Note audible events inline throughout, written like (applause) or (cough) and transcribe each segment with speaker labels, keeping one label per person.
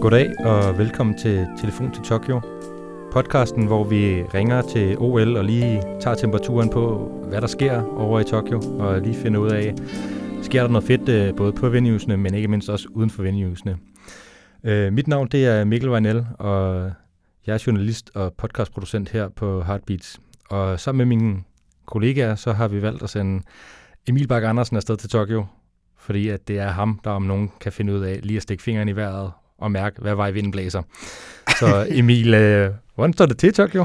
Speaker 1: Goddag og velkommen til Telefon til Tokyo. Podcasten, hvor vi ringer til OL og lige tager temperaturen på, hvad der sker over i Tokyo, og lige finder ud af, sker der noget fedt øh, både på venuesene, men ikke mindst også uden for venuesene. Øh, mit navn det er Mikkel Weinel, og jeg er journalist og podcastproducent her på Heartbeats. Og sammen med mine kollegaer, så har vi valgt at sende Emil Bak Andersen afsted til Tokyo, fordi at det er ham, der om nogen kan finde ud af lige at stikke fingeren i vejret og mærke, hvad vej vinden blæser. Så Emil, øh, hvordan står det til Tokyo?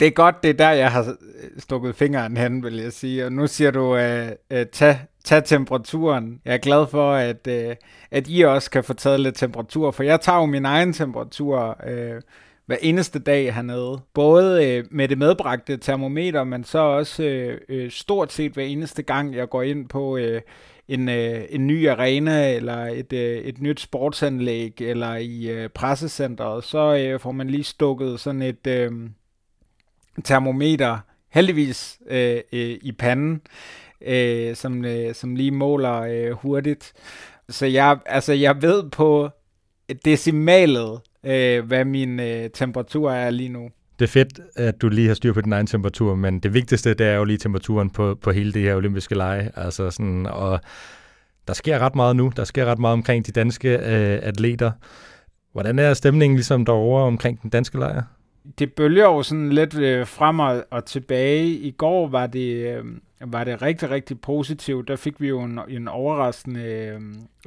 Speaker 2: Det er godt, det er der, jeg har øh, stukket fingeren hen, vil jeg sige. Og nu siger du, øh, uh, tag, tag temperaturen. Jeg er glad for, at, øh, at I også kan få taget lidt temperatur, for jeg tager jo min egen temperatur øh, hver eneste dag hernede. Både øh, med det medbragte termometer, men så også øh, øh stort set hver eneste gang, jeg går ind på Øh, en, øh, en ny arena, eller et, øh, et nyt sportsanlæg, eller i øh, pressecenteret, så øh, får man lige stukket sådan et øh, termometer, heldigvis øh, øh, i panden, øh, som, øh, som lige måler øh, hurtigt. Så jeg, altså, jeg ved på decimalet, øh, hvad min øh, temperatur er lige nu.
Speaker 1: Det er fedt, at du lige har styr på din egen temperatur, men det vigtigste, det er jo lige temperaturen på, på hele det her olympiske lege. Altså sådan, og der sker ret meget nu. Der sker ret meget omkring de danske øh, atleter. Hvordan er stemningen ligesom derovre omkring den danske lejr?
Speaker 2: Det bølger jo sådan lidt øh, frem og, og tilbage. I går var det, øh, var det rigtig, rigtig positivt. Der fik vi jo en, en overraskende øh,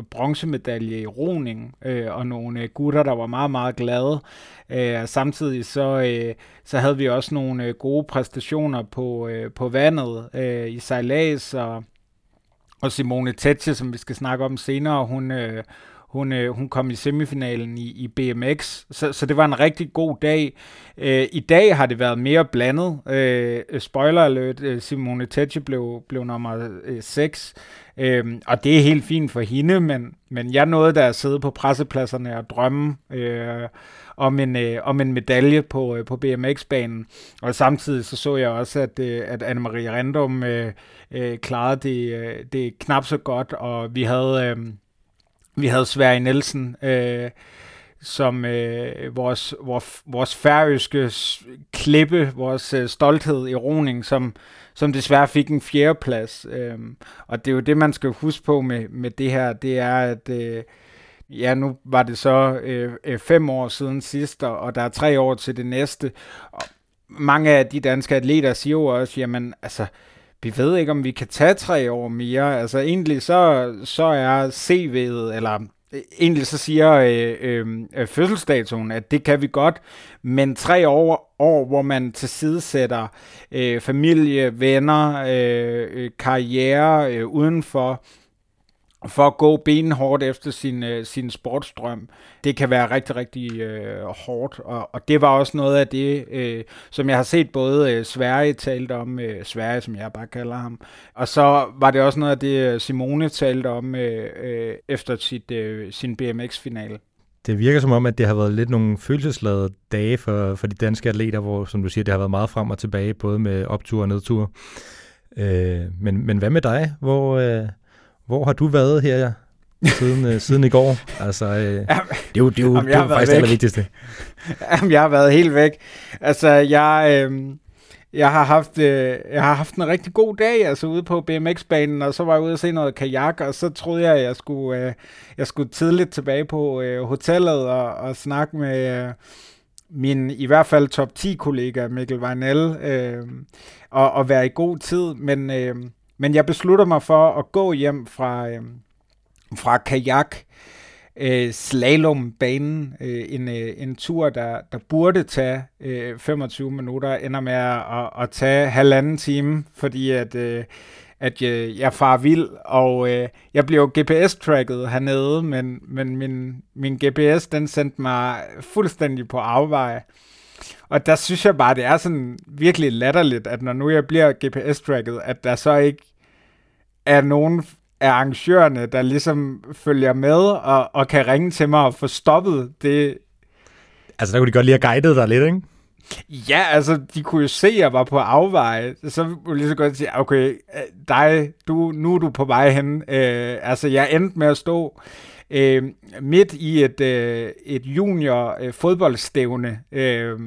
Speaker 2: bronzemedalje i roning, øh, og nogle øh, gutter, der var meget, meget glade. Øh, samtidig så, øh, så havde vi også nogle øh, gode præstationer på, øh, på vandet øh, i sejlads, og, og Simone Tetsche, som vi skal snakke om senere, hun... Øh, hun, øh, hun kom i semifinalen i, i BMX, så, så det var en rigtig god dag. Øh, I dag har det været mere blandet. Øh, spoiler alert, øh, Simone Tetje blev, blev nummer øh, 6, øh, og det er helt fint for hende, men, men jeg nåede da at sidde på pressepladserne og drømme øh, om, en, øh, om en medalje på, øh, på BMX-banen. Og samtidig så så jeg også, at, øh, at Anne-Marie Rendum øh, øh, klarede det, øh, det knap så godt, og vi havde... Øh, vi havde Sverige Nielsen, øh, som øh, vores, vores, vores færøske klippe, vores øh, stolthed i roning, som, som desværre fik en fjerdeplads. Øh, og det er jo det, man skal huske på med, med det her, det er, at øh, ja, nu var det så øh, øh fem år siden sidst, og der er tre år til det næste. Og mange af de danske atleter siger jo også, jamen altså, vi ved ikke, om vi kan tage tre år mere. Altså egentlig så, så er CV'et, eller egentlig så siger øh, øh, øh, fødselsdatoen, at det kan vi godt, men tre år, år hvor man tilsidesætter øh, familie, venner, øh, øh karriere øh, udenfor, for at gå benhårdt efter sin, øh, sin sportsdrøm. Det kan være rigtig, rigtig øh, hårdt, og, og det var også noget af det, øh, som jeg har set både øh, Sverige talte om, øh, Sverige som jeg bare kalder ham, og så var det også noget af det, øh, Simone talte om øh, øh, efter sit, øh, sin BMX-finale.
Speaker 1: Det virker som om, at det har været lidt nogle følelsesladede dage for, for de danske atleter, hvor, som du siger, det har været meget frem og tilbage, både med optur og nedtur. Øh, men, men hvad med dig? Hvor, øh, hvor har du været her siden, øh, (laughs) siden i går? Altså, øh, det er jo, det er jo, Jamen, det er jo faktisk det vigtigste. (laughs)
Speaker 2: Jamen, jeg har været helt væk. Altså, jeg, øh, jeg, har haft, øh, jeg har haft en rigtig god dag altså ude på BMX-banen, og så var jeg ude og se noget kajak, og så troede jeg, at jeg skulle, øh, jeg skulle tidligt tilbage på øh, hotellet og, og snakke med... Øh, min i hvert fald top 10 kollega Mikkel Weinel øh, og, og være i god tid, men øh, men jeg beslutter mig for at gå hjem fra, øh, fra kajak, øh, slalombanen, øh, en, øh, en tur, der, der burde tage øh, 25 minutter, ender med at, at, at tage halvanden time, fordi at, øh, at øh, jeg far vild, og øh, jeg blev GPS-tracket hernede, men, men min, min GPS, den sendte mig fuldstændig på afveje. Og der synes jeg bare, det er sådan virkelig latterligt, at når nu jeg bliver GPS-tracket, at der så ikke er nogen af arrangørerne, der ligesom følger med og, og kan ringe til mig og få stoppet det.
Speaker 1: Altså, der kunne de godt lige have guidet dig lidt, ikke?
Speaker 2: Ja, altså, de kunne jo se, at jeg var på afveje. Så ville jeg lige så godt sige, okay, dig, du, nu er du på vej hen. Øh, altså, jeg endte med at stå øh, midt i et, øh, et junior øh, fodboldstævne. Øh,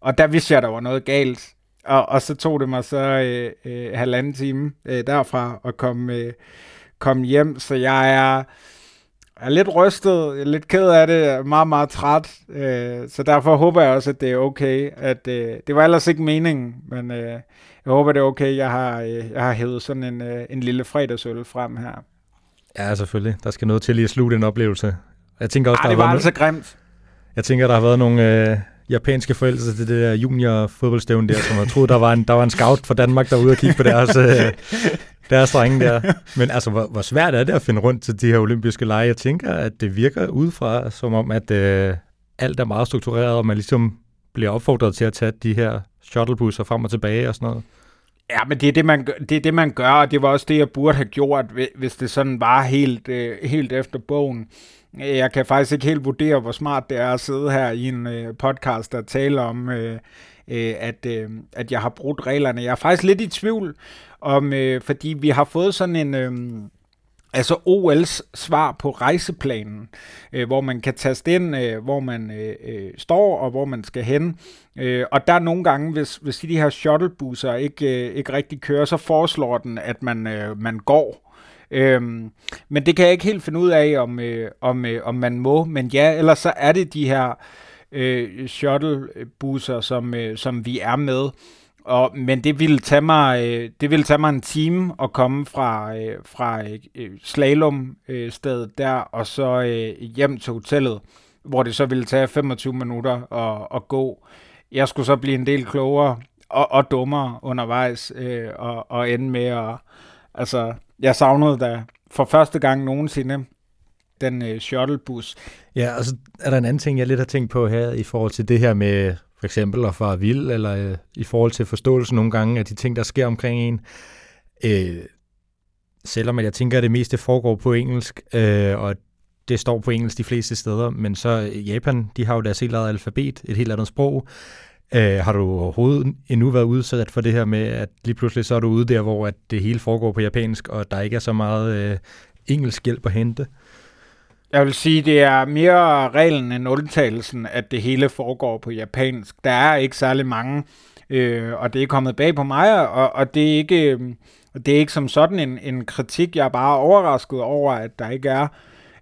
Speaker 2: og der vidste jeg, at der var noget galt. Og, og så tog det mig så øh, øh, halvanden time øh, derfra at komme, øh, komme hjem. Så jeg er er lidt rystet, jeg er lidt ked af det, er meget, meget træt. Øh, så derfor håber jeg også, at det er okay. At, øh, det var ellers ikke meningen, men øh, jeg håber, det er okay. Jeg har, øh, jeg har hævet sådan en, øh, en lille fredagsøl frem her.
Speaker 1: Ja, selvfølgelig. Der skal noget til lige at slutte en oplevelse. Jeg tænker også,
Speaker 2: Ej,
Speaker 1: der
Speaker 2: det var
Speaker 1: har
Speaker 2: altså grimt.
Speaker 1: Jeg tænker, der har været nogle øh, japanske forældre til det der junior fodboldstævn der, som jeg troede, der var en, der var en scout fra Danmark derude og kigge på deres, øh, deres drenge der. Men altså, hvor, hvor svært er det at finde rundt til de her olympiske lege? Jeg tænker, at det virker udefra, som om, at øh, alt er meget struktureret, og man ligesom bliver opfordret til at tage de her shuttlebusser frem og tilbage og sådan noget.
Speaker 2: Ja, men det er det, man, gør, det er det, man gør, og det var også det, jeg burde have gjort, hvis det sådan var helt, øh, helt efter bogen. Jeg kan faktisk ikke helt vurdere, hvor smart det er at sidde her i en øh, podcast, der taler om, øh, øh, at, øh, at jeg har brudt reglerne. Jeg er faktisk lidt i tvivl om, øh, fordi vi har fået sådan en... Øh, Altså OL's svar på rejseplanen, øh, hvor man kan taste ind, øh, hvor man øh, øh, står og hvor man skal hen. Øh, og der er nogle gange, hvis, hvis de her shuttlebusser ikke, øh, ikke rigtig kører, så foreslår den, at man, øh, man går. Øhm, men det kan jeg ikke helt finde ud af, om, øh, om, øh, om man må. Men ja, ellers så er det de her øh, shuttlebusser, som, øh, som vi er med. Og, men det ville tage mig, øh, det ville tage mig en time at komme fra, øh, fra øh, slalomstedet øh, der, og så øh, hjem til hotellet, hvor det så ville tage 25 minutter at, at gå. Jeg skulle så blive en del klogere og, og dummere undervejs, øh, og, og ende med at... Altså, jeg savnede da for første gang nogensinde den øh, shuttlebus.
Speaker 1: Ja, og så er der en anden ting, jeg lidt har tænkt på her i forhold til det her med for eksempel at fare vild, eller øh, i forhold til forståelse nogle gange af de ting, der sker omkring en. Øh, selvom jeg tænker, at det meste foregår på engelsk, øh, og det står på engelsk de fleste steder, men så øh, Japan, de har jo deres helt eget alfabet, et helt andet sprog. Øh, har du overhovedet endnu været udsat for det her med, at lige pludselig så er du ude der, hvor at det hele foregår på japansk, og der ikke er så meget øh, engelsk hjælp at hente?
Speaker 2: Jeg vil sige, det er mere reglen end undtagelsen, at det hele foregår på japansk. Der er ikke særlig mange, øh, og det er kommet bag på mig, og, og det, er ikke, øh, det er ikke som sådan en, en kritik. Jeg er bare overrasket over, at der ikke er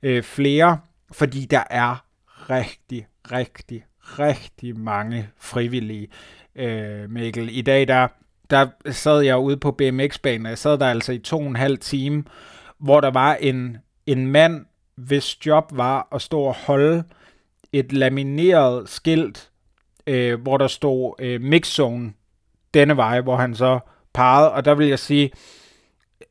Speaker 2: øh, flere, fordi der er rigtig, rigtig, rigtig mange frivillige, øh, Mikkel. I dag, der, der sad jeg ude på BMX-banen, jeg sad der altså i to og en halv time, hvor der var en, en mand, hvis job var at stå og holde et lamineret skilt, øh, hvor der stod øh, mixzone denne vej, hvor han så pegede, og der vil jeg sige,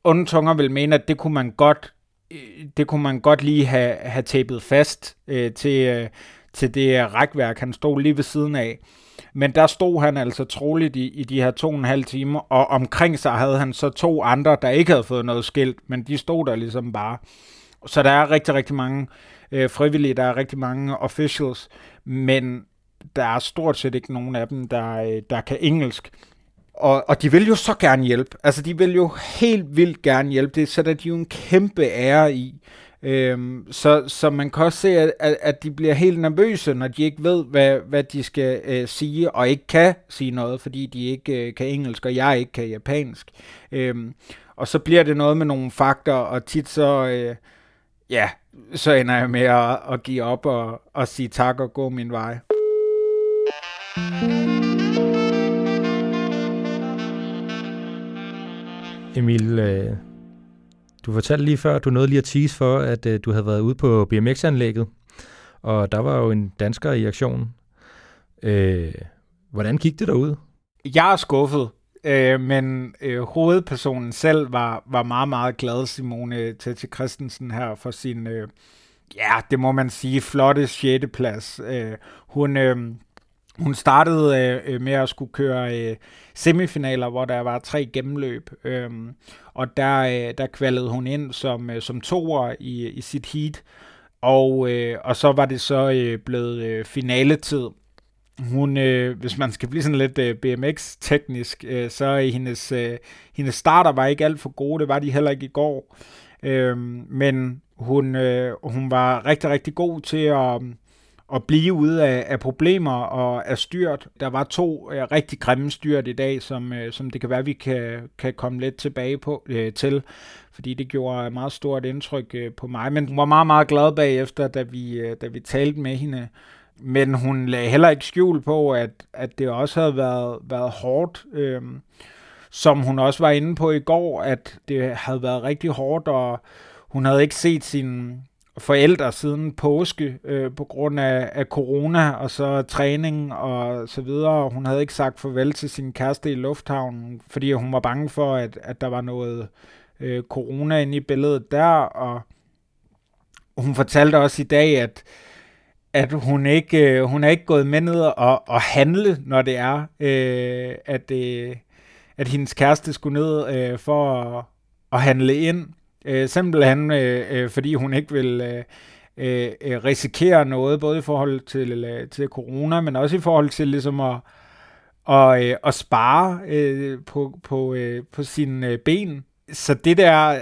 Speaker 2: onde tunger vil mene, at det kunne man godt, øh, det kunne man godt lige have, have tæppet fast øh, til, øh, til det rækværk, han stod lige ved siden af. Men der stod han altså troligt i, i de her to og en halv timer, og omkring sig havde han så to andre, der ikke havde fået noget skilt, men de stod der ligesom bare. Så der er rigtig, rigtig mange øh, frivillige, der er rigtig mange officials, men der er stort set ikke nogen af dem, der, øh, der kan engelsk. Og, og de vil jo så gerne hjælpe. Altså, de vil jo helt vildt gerne hjælpe. Det sætter de jo en kæmpe ære i. Øhm, så, så man kan også se, at, at de bliver helt nervøse, når de ikke ved, hvad, hvad de skal øh, sige, og ikke kan sige noget, fordi de ikke øh, kan engelsk, og jeg ikke kan japansk. Øhm, og så bliver det noget med nogle fakter, og tit så... Øh, ja, så ender jeg med at, at give op og, og sige tak og gå min vej.
Speaker 1: Emil, øh, du fortalte lige før, at du nåede lige at tease for, at øh, du havde været ude på BMX-anlægget, og der var jo en dansker i aktion. Øh, hvordan gik det derude?
Speaker 2: Jeg er skuffet. Øh, men øh, hovedpersonen selv var, var meget, meget glad, Simone Tete Christensen her, for sin, øh, ja, det må man sige, flotte 6. plads. Øh, hun, øh, hun startede øh, øh, med at skulle køre øh, semifinaler, hvor der var tre gennemløb, øh, og der, øh, der kvalede hun ind som, øh, som toer i, i sit heat, og, øh, og så var det så øh, blevet øh, finaletid, hun, øh, hvis man skal blive sådan lidt øh, BMX-teknisk, øh, så er hendes, øh, hendes starter var ikke alt for gode, det var de heller ikke i går. Øh, men hun, øh, hun var rigtig, rigtig god til at, at blive ude af, af problemer og af styrt. Der var to øh, rigtig grimme styrt i dag, som, øh, som det kan være, vi kan, kan komme lidt tilbage på øh, til, fordi det gjorde meget stort indtryk øh, på mig. Men hun var meget, meget glad bagefter, da vi, øh, da vi talte med hende. Men hun lagde heller ikke skjul på, at, at det også havde været, været hårdt. Øh, som hun også var inde på i går, at det havde været rigtig hårdt, og hun havde ikke set sin forældre siden påske øh, på grund af, af corona og så træning og så videre. Hun havde ikke sagt farvel til sin kæreste i lufthavnen, fordi hun var bange for, at, at der var noget øh, corona inde i billedet der, og hun fortalte også i dag, at at hun ikke øh, hun er ikke gået med ned og, og handle, når det er, øh, at, øh, at hendes kæreste skulle ned øh, for at, at handle ind. Øh, simpelthen øh, øh, fordi hun ikke vil øh, øh, øh, risikere noget, både i forhold til, øh, til corona, men også i forhold til ligesom at, og, øh, at spare øh, på, på, øh, på sine øh, ben. Så det der,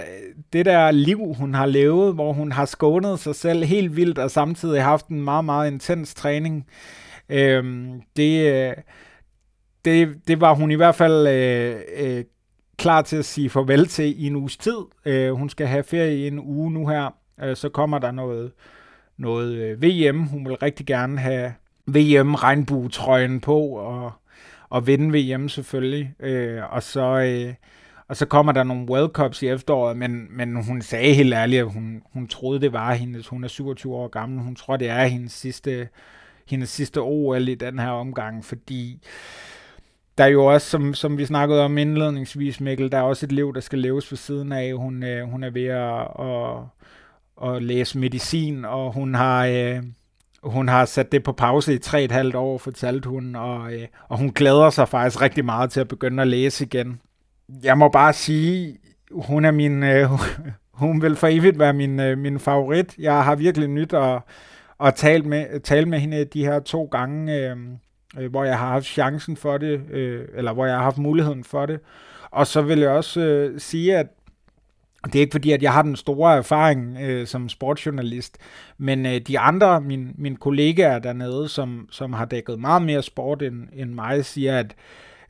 Speaker 2: det der liv, hun har levet, hvor hun har skånet sig selv helt vildt, og samtidig haft en meget, meget intens træning, øh, det, øh, det, det var hun i hvert fald øh, øh, klar til at sige farvel til i en uges tid. Øh, hun skal have ferie i en uge nu her. Øh, så kommer der noget, noget øh, VM. Hun vil rigtig gerne have VM-regnbuetrøjen på og, og vinde VM selvfølgelig. Øh, og så... Øh, og så kommer der nogle World Cups i efteråret, men, men hun sagde helt ærligt, at hun, hun troede, det var hendes. Hun er 27 år gammel. Hun tror, det er hendes sidste, hendes sidste OL i den her omgang, fordi der er jo også, som, som vi snakkede om indledningsvis, Mikkel, der er også et liv, der skal leves ved siden af. Hun, øh, hun er ved at, at, at læse medicin, og hun har... Øh, hun har sat det på pause i tre et halvt år, fortalte hun, og, øh, og hun glæder sig faktisk rigtig meget til at begynde at læse igen. Jeg må bare sige, hun er min, øh, (laughs) hun vil for evigt være min, øh, min favorit. Jeg har virkelig nyt at, at tale, med, tale med hende de her to gange. Øh, øh, hvor jeg har haft chancen for det, øh, eller hvor jeg har haft muligheden for det. Og så vil jeg også øh, sige, at det er ikke fordi, at jeg har den store erfaring øh, som sportsjournalist, men øh, de andre, min, mine kollegaer dernede, som, som har dækket meget mere sport end, end mig, siger, at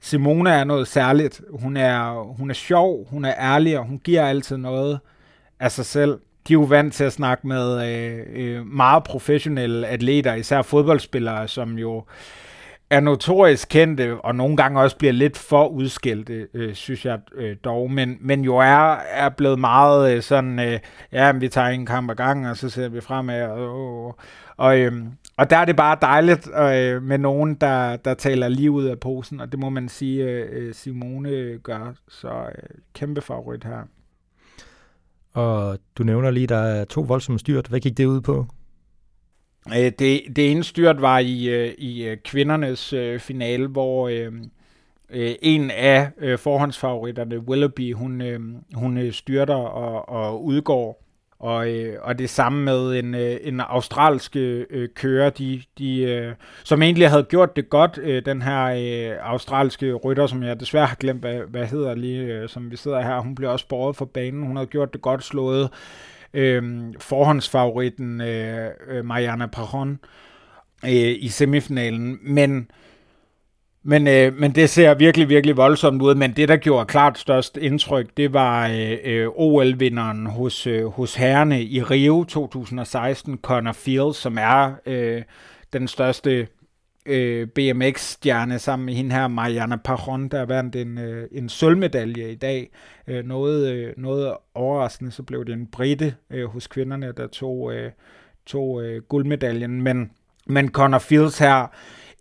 Speaker 2: Simona er noget særligt. Hun er, hun er sjov, hun er ærlig, og hun giver altid noget af sig selv. De er jo vant til at snakke med øh, øh, meget professionelle atleter, især fodboldspillere, som jo øh, er notorisk kendte, og nogle gange også bliver lidt for udskældte, øh, synes jeg øh, dog, men, men jo er, er blevet meget øh, sådan, øh, ja, vi tager en kamp ad gangen, og så ser vi fremad, og, og, og, øh, og der er det bare dejligt øh, med nogen, der, der taler lige ud af posen, og det må man sige, øh, øh Simone gør, så øh, kæmpe favorit her.
Speaker 1: Og du nævner lige, der er to voldsomme styrt. Hvad gik det ud på?
Speaker 2: Øh, det, det ene styrt var i, øh, i øh, kvindernes øh, finale, hvor øh, en af forhåndsfavoritterne, Willoughby, hun, hun styrter og, og udgår. Og, og det samme med en, en australsk øh, kører, de, de, øh, som egentlig havde gjort det godt, øh, den her øh, australske rytter, som jeg desværre har glemt, hvad, hvad hedder lige, øh, som vi sidder her. Hun blev også borget for banen. Hun havde gjort det godt, slået øh, Øhm, forhåndsfavoritten øh, øh Mariana Pajon øh, i semifinalen, men men, øh, men det ser virkelig, virkelig voldsomt ud. Men det, der gjorde klart størst indtryk, det var øh, øh OL-vinderen hos, øh, hos herrene i Rio 2016, Connor Fields, som er øh, den største øh, BMX-stjerne sammen med hende her, Mariana Pajon, der vandt en, øh, en sølvmedalje i dag. Øh, noget, øh, noget overraskende, så blev det en brite øh, hos kvinderne, der tog, øh, tog øh, guldmedaljen. Men, men Connor Fields her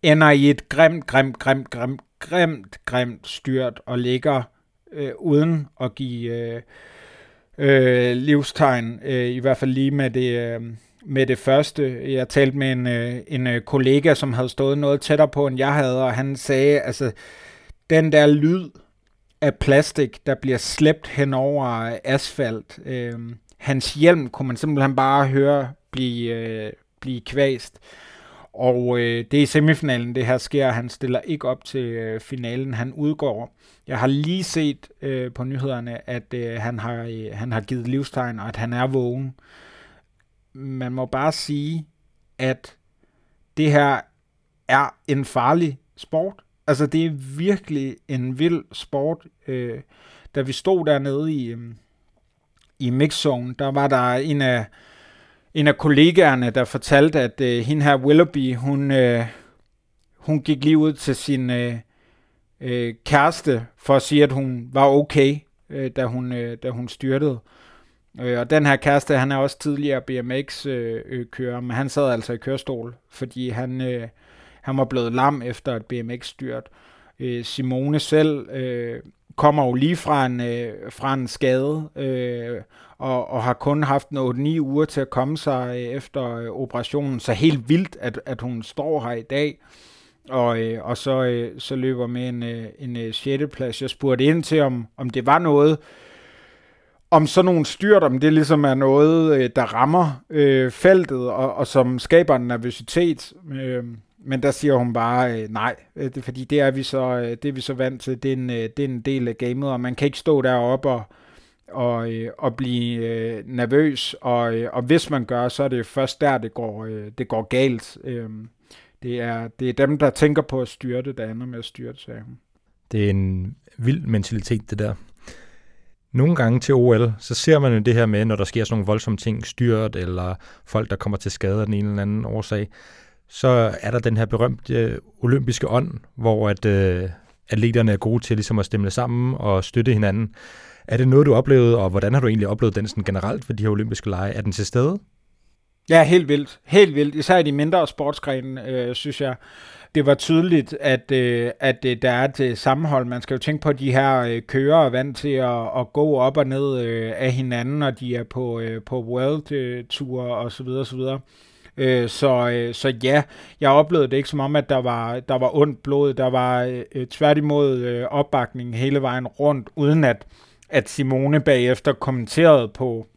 Speaker 2: ender i et grimt, grimt, grimt, grimt, grimt, grimt styrt og ligger øh, uden at give øh, øh, livstegn, øh, i hvert fald lige med det... Øh, med det første. Jeg talte med en, øh, en øh, kollega, som havde stået noget tættere på, end jeg havde, og han sagde, altså, den der lyd af plastik, der bliver slæbt hen over asfalt, øh, hans hjelm kunne man simpelthen bare høre blive, øh, blive kvæst. Og øh, det er i semifinalen, det her sker. Han stiller ikke op til øh, finalen. Han udgår. Jeg har lige set øh, på nyhederne, at øh, han, har, øh, han har givet livstegn, og at han er vågen. Man må bare sige, at det her er en farlig sport. Altså, det er virkelig en vild sport. Øh, da vi stod dernede i, øh, i mixzone, der var der en af en af kollegaerne, der fortalte, at øh, hende her Willoughby, hun, øh, hun gik lige ud til sin øh, øh, kæreste for at sige, at hun var okay, øh, da, hun, øh, da hun styrtede. Øh, Øh, og den her kæreste, han er også tidligere BMX-kører, øh, øh men han sad altså i kørestol, fordi han, øh, han var blevet lam efter et BMX-styrt. Øh, Simone selv øh, kommer jo lige fra en, øh, fra en skade, øh, og, og har kun haft 8-9 uger til at komme sig øh, efter øh, operationen. Så helt vildt, at, at hun står her i dag, og, øh, og så, øh, så løber med en, øh, en øh, 6. plads. Jeg spurgte ind til, om, om det var noget, om sådan nogle styrt, om det ligesom er noget, øh, der rammer øh, feltet, og, og som skaber en nervøsitet. Øh, men der siger hun bare øh, nej, øh, det, fordi det er, vi så, øh, det er vi så vant til. Det er, en, øh, det er en del af gamet, og man kan ikke stå deroppe og, og, øh, og blive øh, nervøs. Og, øh, og hvis man gør, så er det først der, det går, øh, det går galt. Øh, det, er, det er dem, der tænker på at styrte, der ender med at styrte, sagde hun.
Speaker 1: Det er en vild mentalitet, det der. Nogle gange til OL, så ser man jo det her med, når der sker sådan nogle voldsomme ting, styrt, eller folk, der kommer til skade af den ene eller anden årsag, så er der den her berømte øh, olympiske ånd, hvor at, øh, atleterne er gode til ligesom at stemme sammen og støtte hinanden. Er det noget, du oplevede, og hvordan har du egentlig oplevet den sådan generelt for de her olympiske lege? Er den til stede?
Speaker 2: Ja, helt vildt. Helt vildt. Især i de mindre sportsgrene, øh, synes jeg. Det var tydeligt, at, øh, at øh, der er et øh, sammenhold. Man skal jo tænke på, at de her øh, kører er vant til at, at gå op og ned øh, af hinanden, når de er på, øh, på World-ture øh, og så videre, så videre. Øh, så, øh, så ja, jeg oplevede det ikke som om, at der var, der var ondt blod. Der var øh, tværtimod øh, opbakning hele vejen rundt, uden at, at Simone bagefter kommenterede på,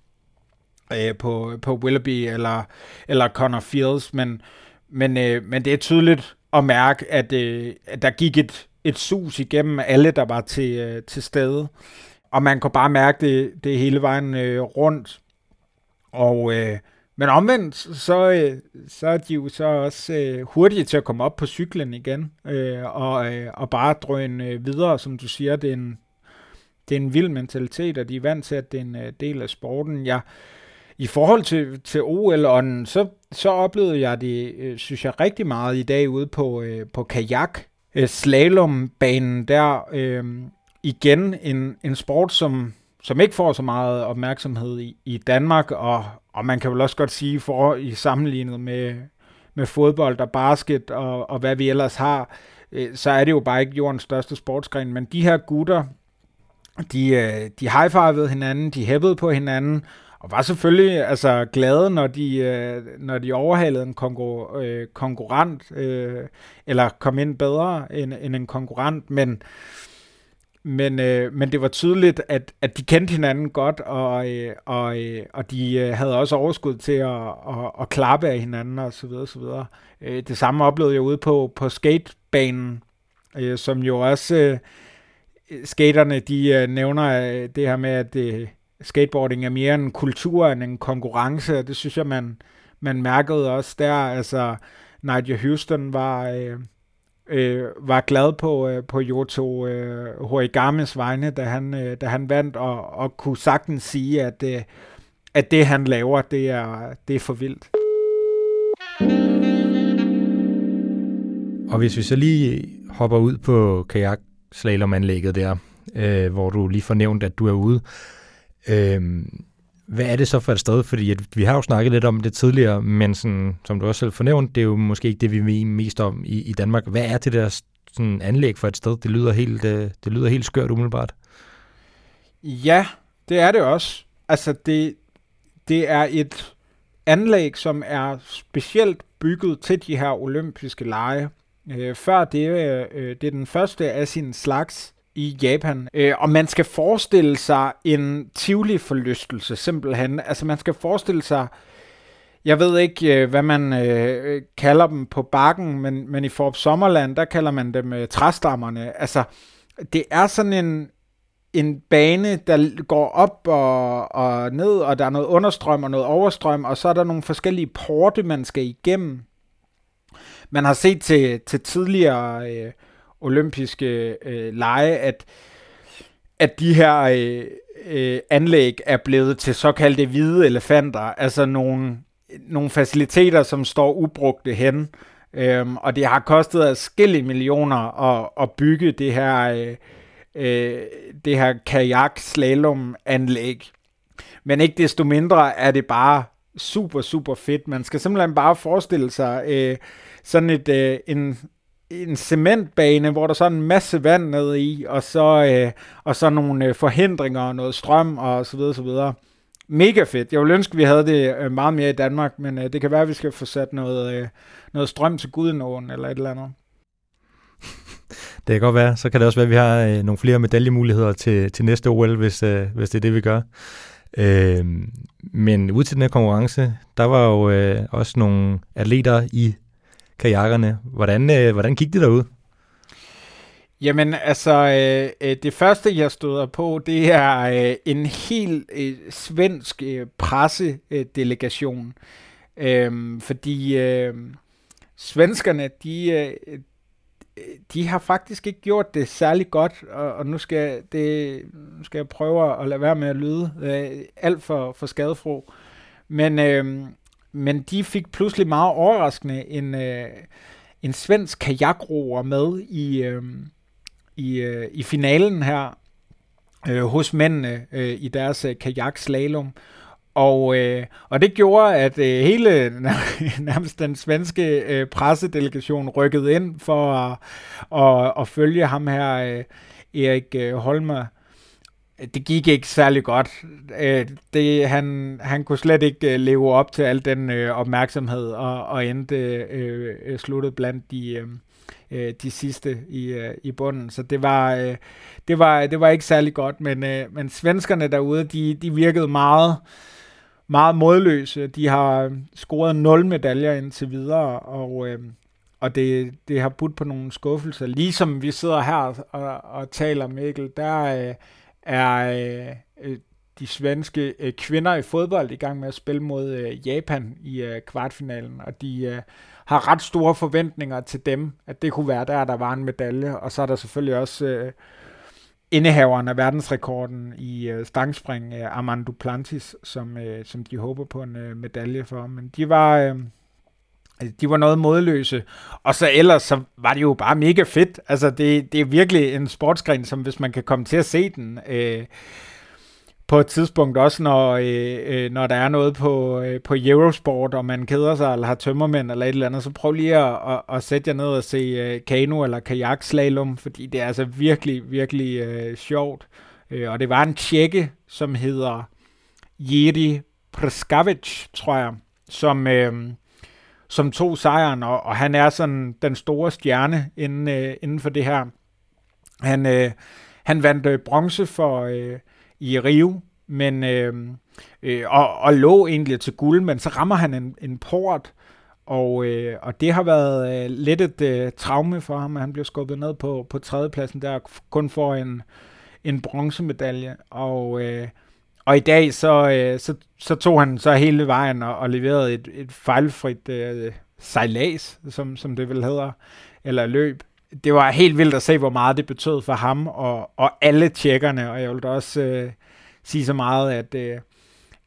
Speaker 2: øh, på, på Willoughby eller, eller Connor Fields, men, men, øh, men det er tydeligt at mærke, at, øh, at der gik et, et sus igennem alle, der var til, øh, til stede. Og man kunne bare mærke det, det hele vejen øh, rundt. Og, øh, men omvendt, så, øh, så er de jo så også øh, hurtige til at komme op på cyklen igen, øh, og, øh, og bare drøne øh, videre, som du siger, det er, en, det er en vild mentalitet, og de er vant til, at det er en øh, del af sporten. Jeg, I forhold til, til OL-ånden, så, så oplevede jeg det, øh, synes jeg, rigtig meget i dag ude på, øh, på kajak. Øh, slalombanen der, øh, igen en, en sport, som som ikke får så meget opmærksomhed i, i Danmark, og, og man kan vel også godt sige, for i sammenlignet med, med fodbold og basket og, og hvad vi ellers har, øh, så er det jo bare ikke jordens største sportsgren, men de her gutter, de, øh, de high-fivede hinanden, de hæppede på hinanden, og var selvfølgelig altså glade, når de, øh, når de overhalede en konkur- øh, konkurrent, øh, eller kom ind bedre end, end en konkurrent, men men, øh, men det var tydeligt, at, at de kendte hinanden godt, og, øh, og, øh, og de øh, havde også overskud til at, at, at klappe af hinanden og så videre, så videre. Øh, det samme oplevede jeg ude på, på skatebanen, øh, som jo også øh, skaterne, de øh, nævner øh, det her med, at øh, skateboarding er mere en kultur end en konkurrence, og det synes jeg, man, man mærkede også der. Altså, Nigel Houston var... Øh, øh, var glad på, øh, på Yoto øh, Horigames vegne, da han, øh, da han vandt, og, og kunne sagtens sige, at, øh, at det han laver, det er, det er for vildt.
Speaker 1: Og hvis vi så lige hopper ud på kajak slalomanlægget der, øh, hvor du lige får nævnt, at du er ude. Øh, hvad er det så for et sted? Fordi at vi har jo snakket lidt om det tidligere, men sådan, som du også selv fornævnte, det er jo måske ikke det, vi ved mest om i, i Danmark. Hvad er det der sådan, anlæg for et sted? Det lyder helt, det, det lyder helt skørt umiddelbart.
Speaker 2: Ja, det er det også. Altså, det, det er et anlæg, som er specielt bygget til de her olympiske lege. Øh, før det, øh, øh det er den første af sin slags i Japan. Øh, og man skal forestille sig en Tivoli-forlystelse, simpelthen. Altså man skal forestille sig jeg ved ikke, øh, hvad man øh, kalder dem på bakken, men, men i Forop Sommerland, der kalder man dem øh, træstammerne. Altså, det er sådan en, en bane, der går op og, og ned, og der er noget understrøm og noget overstrøm, og så er der nogle forskellige porte, man skal igennem. Man har set til, til tidligere øh, olympiske øh, lege, at, at de her øh, øh, anlæg er blevet til såkaldte hvide elefanter, altså nogle, nogle faciliteter, som står ubrugte hen. Øhm, og det har kostet adskillige millioner at, at bygge det her, øh, øh, det her kajak slalom anlæg. Men ikke desto mindre er det bare super, super fedt. Man skal simpelthen bare forestille sig øh, sådan et, øh, en, en cementbane, hvor der så er en masse vand nede i, og så, øh, og så nogle øh, forhindringer og noget strøm og så videre, så videre. Mega fedt. Jeg ville ønske, vi havde det øh, meget mere i Danmark, men øh, det kan være, at vi skal få sat noget, øh, noget strøm til Gudenåen eller et eller andet. (laughs)
Speaker 1: Det kan godt være. Så kan det også være, at vi har øh, nogle flere medaljemuligheder til, til næste OL, hvis, øh, hvis det er det, vi gør. Øh, men ud til den her konkurrence, der var jo øh, også nogle atleter i kajakkerne. Hvordan, øh, hvordan gik det derude?
Speaker 2: Jamen, altså, øh, øh, det første, jeg støder på, det er øh, en helt øh, svensk øh, pressedelegation. Øh, fordi øh, svenskerne, de, øh, de har faktisk ikke gjort det særlig godt, og, og nu, skal det, nu skal jeg prøve at lade være med at lyde øh, alt for, for skadefro. Men, øh, men de fik pludselig meget overraskende en, øh, en svensk kajakroer med i, øh, i, øh, i finalen her øh, hos mændene øh, i deres øh, kajakslalom. Og, øh, og det gjorde, at øh, hele (laughs) nærmest den svenske øh, pressedelegation rykkede ind for at, at, at følge ham her, øh, Erik øh, Holmer. Det gik ikke særlig godt. Øh, det, han, han kunne slet ikke øh, leve op til al den øh, opmærksomhed, og, og endte øh, øh sluttet blandt de, øh, øh, de sidste i, øh, i bunden. Så det var, øh, det, var, det var ikke særlig godt, men, øh, men svenskerne derude, de, de virkede meget meget modløse. De har scoret 0 medaljer indtil videre, og, øh, og det, det har budt på nogle skuffelser. Ligesom vi sidder her og, og taler, Mikkel, der øh, er øh, øh, de svenske øh, kvinder i fodbold i gang med at spille mod øh, Japan i øh, kvartfinalen, og de øh, har ret store forventninger til dem, at det kunne være der, der var en medalje, og så er der selvfølgelig også øh, indehaveren af verdensrekorden i øh, stangspring, øh, Armand Duplantis, som, øh, som de håber på en øh, medalje for. Men de var... Øh, Altså, de var noget modløse. Og så ellers, så var det jo bare mega fedt. Altså, det, det er virkelig en sportsgren, som hvis man kan komme til at se den, øh, på et tidspunkt også, når, øh, øh, når der er noget på, øh, på Eurosport, og man keder sig, eller har tømmermænd, eller et eller andet, så prøv lige at, at, at sætte jer ned og se øh, kano eller kajakslalom, fordi det er altså virkelig, virkelig øh, sjovt. Øh, og det var en tjekke, som hedder Jiri Preskavic, tror jeg, som, øh, som tog sejren, og, og han er sådan den store stjerne inden, øh, inden for det her. Han, øh, han vandt øh, bronze for... Øh, i Rio, men øh, øh, og, og lå egentlig til guld, men så rammer han en, en port, og, øh, og det har været øh, lidt et øh, traume for ham, at han blev skubbet ned på, på tredjepladsen der, kun for en, en bronzemedalje, og, øh, og i dag så, øh, så, så tog han så hele vejen og, og leverede et, et fejlfrit øh, sejlads, som, som det vel hedder, eller løb, det var helt vildt at se, hvor meget det betød for ham og, og alle tjekkerne, og jeg vil da også øh, sige så meget, at, øh,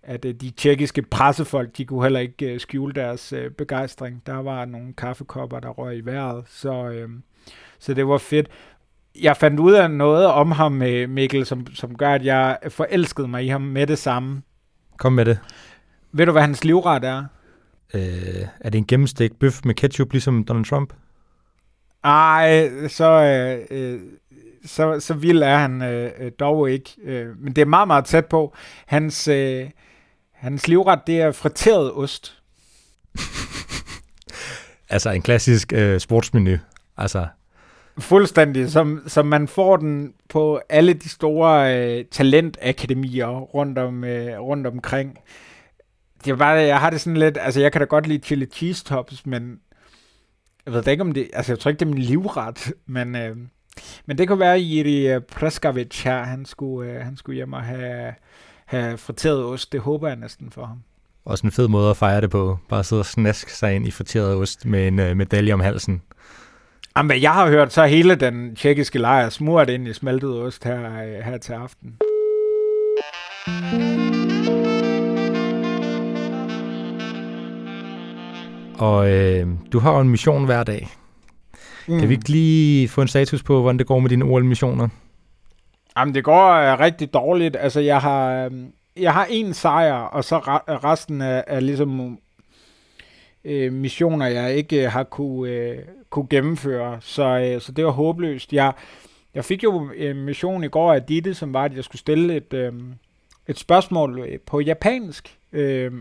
Speaker 2: at øh, de tjekkiske pressefolk, de kunne heller ikke øh, skjule deres øh, begejstring. Der var nogle kaffekopper, der røg i vejret, så, øh, så det var fedt. Jeg fandt ud af noget om ham, Mikkel, som, som gør, at jeg forelskede mig i ham med det samme.
Speaker 1: Kom med det.
Speaker 2: Ved du, hvad hans livret er?
Speaker 1: Øh, er det en gennemstegt bøf med ketchup, ligesom Donald Trump?
Speaker 2: Ej, så, øh, øh, så, så vild er han øh, øh, dog ikke. Øh, men det er meget, meget tæt på. Hans, øh, hans livret, det er friteret ost. (laughs)
Speaker 1: altså en klassisk øh, sportsmenu. Altså.
Speaker 2: Fuldstændig, som, som man får den på alle de store øh, talentakademier rundt, om, øh, rundt omkring. det er bare, jeg har det sådan lidt, altså jeg kan da godt lide chili cheese tops, men jeg ved da ikke om det, altså jeg tror ikke, det er min livret, (laughs) men, øh, men det kunne være, Jiri øh, Preskavic her, han skulle, øh, han skulle hjem og have, have friteret ost. Det håber jeg næsten for ham.
Speaker 1: Også en fed måde at fejre det på. Bare sidde og snaske sig ind i friteret ost med en øh, medalje om halsen.
Speaker 2: Jamen, hvad jeg har hørt, så er hele den tjekkiske lejr smurt ind i smeltet ost her, øh, her til aften.
Speaker 1: Og øh, du har jo en mission hver dag. Mm. Kan vi ikke lige få en status på, hvordan det går med dine OL-missioner?
Speaker 2: Jamen, det går uh, rigtig dårligt. Altså, jeg har, uh, jeg har en sejr, og så resten er, er ligesom uh, missioner, jeg ikke øh, har kunne, øh, kunne gennemføre. Så, øh, så det var håbløst. Jeg, jeg fik jo øh, en mission i går af Ditte, som var, at jeg skulle stille et, øh, et spørgsmål på japansk. Øh,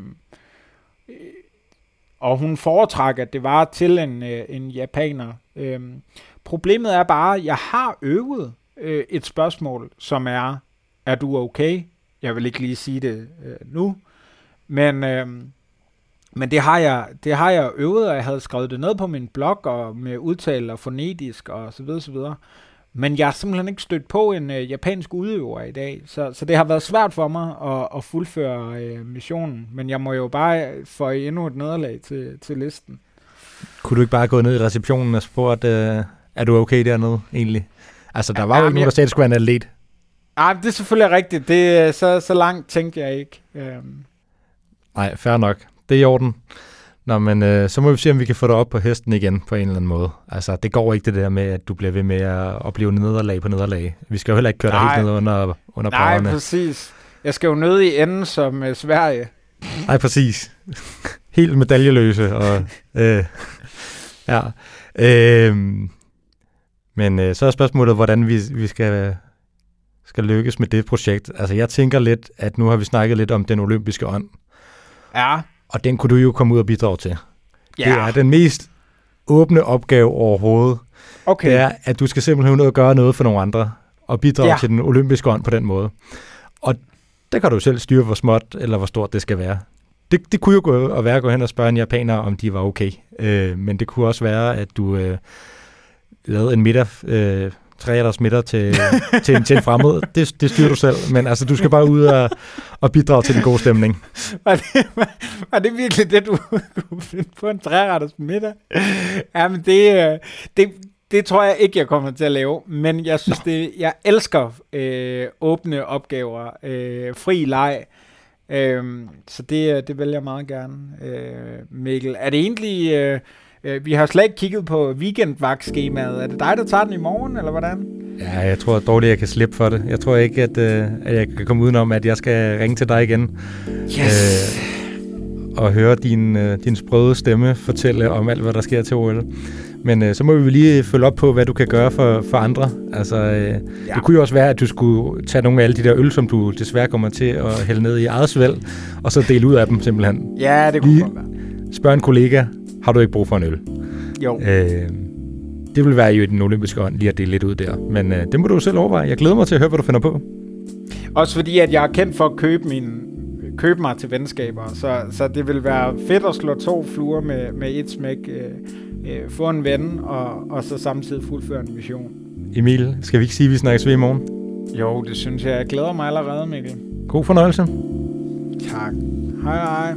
Speaker 2: og hun foretrak, at det var til en, øh, en japaner. Øh, problemet er bare, at jeg har øvet øh, et spørgsmål, som er, er du okay? Jeg vil ikke lige sige det øh, nu, men, øh, men det, har jeg, det har jeg øvet, og jeg havde skrevet det ned på min blog, og med udtale og fonetisk og så videre, så videre. Men jeg har simpelthen ikke stødt på en øh, japansk udøver i dag, så, så det har været svært for mig at, at fuldføre øh, missionen. Men jeg må jo bare få endnu et nederlag til, til listen.
Speaker 1: Kunne du ikke bare gå ned i receptionen og spurgt, øh, er du okay dernede egentlig? Altså, der var ja, jo ikke nogen, der sagde, at det skulle være en atlet.
Speaker 2: Nej, det er selvfølgelig rigtigt. Det, så, så langt tænkte jeg ikke. Øhm.
Speaker 1: Nej, fair nok. Det er i orden. Nå, men øh, så må vi se, om vi kan få dig op på hesten igen på en eller anden måde. Altså, det går ikke det der med, at du bliver ved med at opleve nederlag på nederlag. Vi skal jo heller ikke køre dig helt ned under, under
Speaker 2: Nej, brænderne. præcis. Jeg skal jo ned i enden som uh, Sverige.
Speaker 1: Nej, præcis. helt medaljeløse. Og, (laughs) øh, ja. Øh, men øh, så er spørgsmålet, hvordan vi, vi skal, skal lykkes med det projekt. Altså, jeg tænker lidt, at nu har vi snakket lidt om den olympiske ånd.
Speaker 2: Ja.
Speaker 1: Og den kunne du jo komme ud og bidrage til. Ja. Det er den mest åbne opgave overhovedet.
Speaker 2: Okay.
Speaker 1: Det er, at du skal simpelthen ud og gøre noget for nogle andre, og bidrage ja. til den olympiske ånd på den måde. Og der kan du selv styre, hvor småt eller hvor stort det skal være. Det, det kunne jo gå at være at gå hen og spørge en japaner, om de var okay. Øh, men det kunne også være, at du øh, lavede en middag øh, treretters middag til, (laughs) til, en, til en fremmed. Det, det styrer du selv, men altså, du skal bare ud og, og bidrage til den gode stemning. (laughs)
Speaker 2: Var det, var, var det virkelig det, du kunne finde på en treretters middag? Jamen, det, øh, det, det tror jeg ikke, jeg kommer til at lave, men jeg synes, det, jeg elsker øh, åbne opgaver, øh, fri leg, øh, så det, det vælger jeg meget gerne, øh, Mikkel. Er det egentlig... Øh, Øh, vi har slet ikke kigget på weekendvagtskemaet. Er det dig, der tager den i morgen, eller hvordan?
Speaker 1: Ja, jeg tror dårligt, jeg kan slippe for det. Jeg tror ikke, at, øh, at jeg kan komme udenom, at jeg skal ringe til dig igen.
Speaker 2: Yes! Øh,
Speaker 1: og høre din, øh, din sprøde stemme fortælle om alt, hvad der sker til OL. Men øh, så må vi lige følge op på, hvad du kan gøre for, for andre. Altså, øh, ja. Det kunne jo også være, at du skulle tage nogle af alle de der øl, som du desværre kommer til at hælde ned i eget svæld, og så dele ud af dem simpelthen.
Speaker 2: Ja, det kunne lige godt være.
Speaker 1: Spørg en kollega, har du ikke brug for en øl?
Speaker 2: Jo. Øh,
Speaker 1: det vil være jo i den olympiske ånd lige at dele lidt ud der. Men øh, det må du selv overveje. Jeg glæder mig til at høre, hvad du finder på.
Speaker 2: Også fordi, at jeg er kendt for at købe, min, købe mig til venskaber. Så, så det vil være fedt at slå to fluer med, med et smæk. Øh, øh, få en ven, og, og så samtidig fuldføre en mission.
Speaker 1: Emil, skal vi ikke sige, at vi snakkes ved i morgen?
Speaker 2: Jo, det synes jeg. Jeg glæder mig allerede, Mikkel.
Speaker 1: God fornøjelse.
Speaker 2: Tak. Hej hej.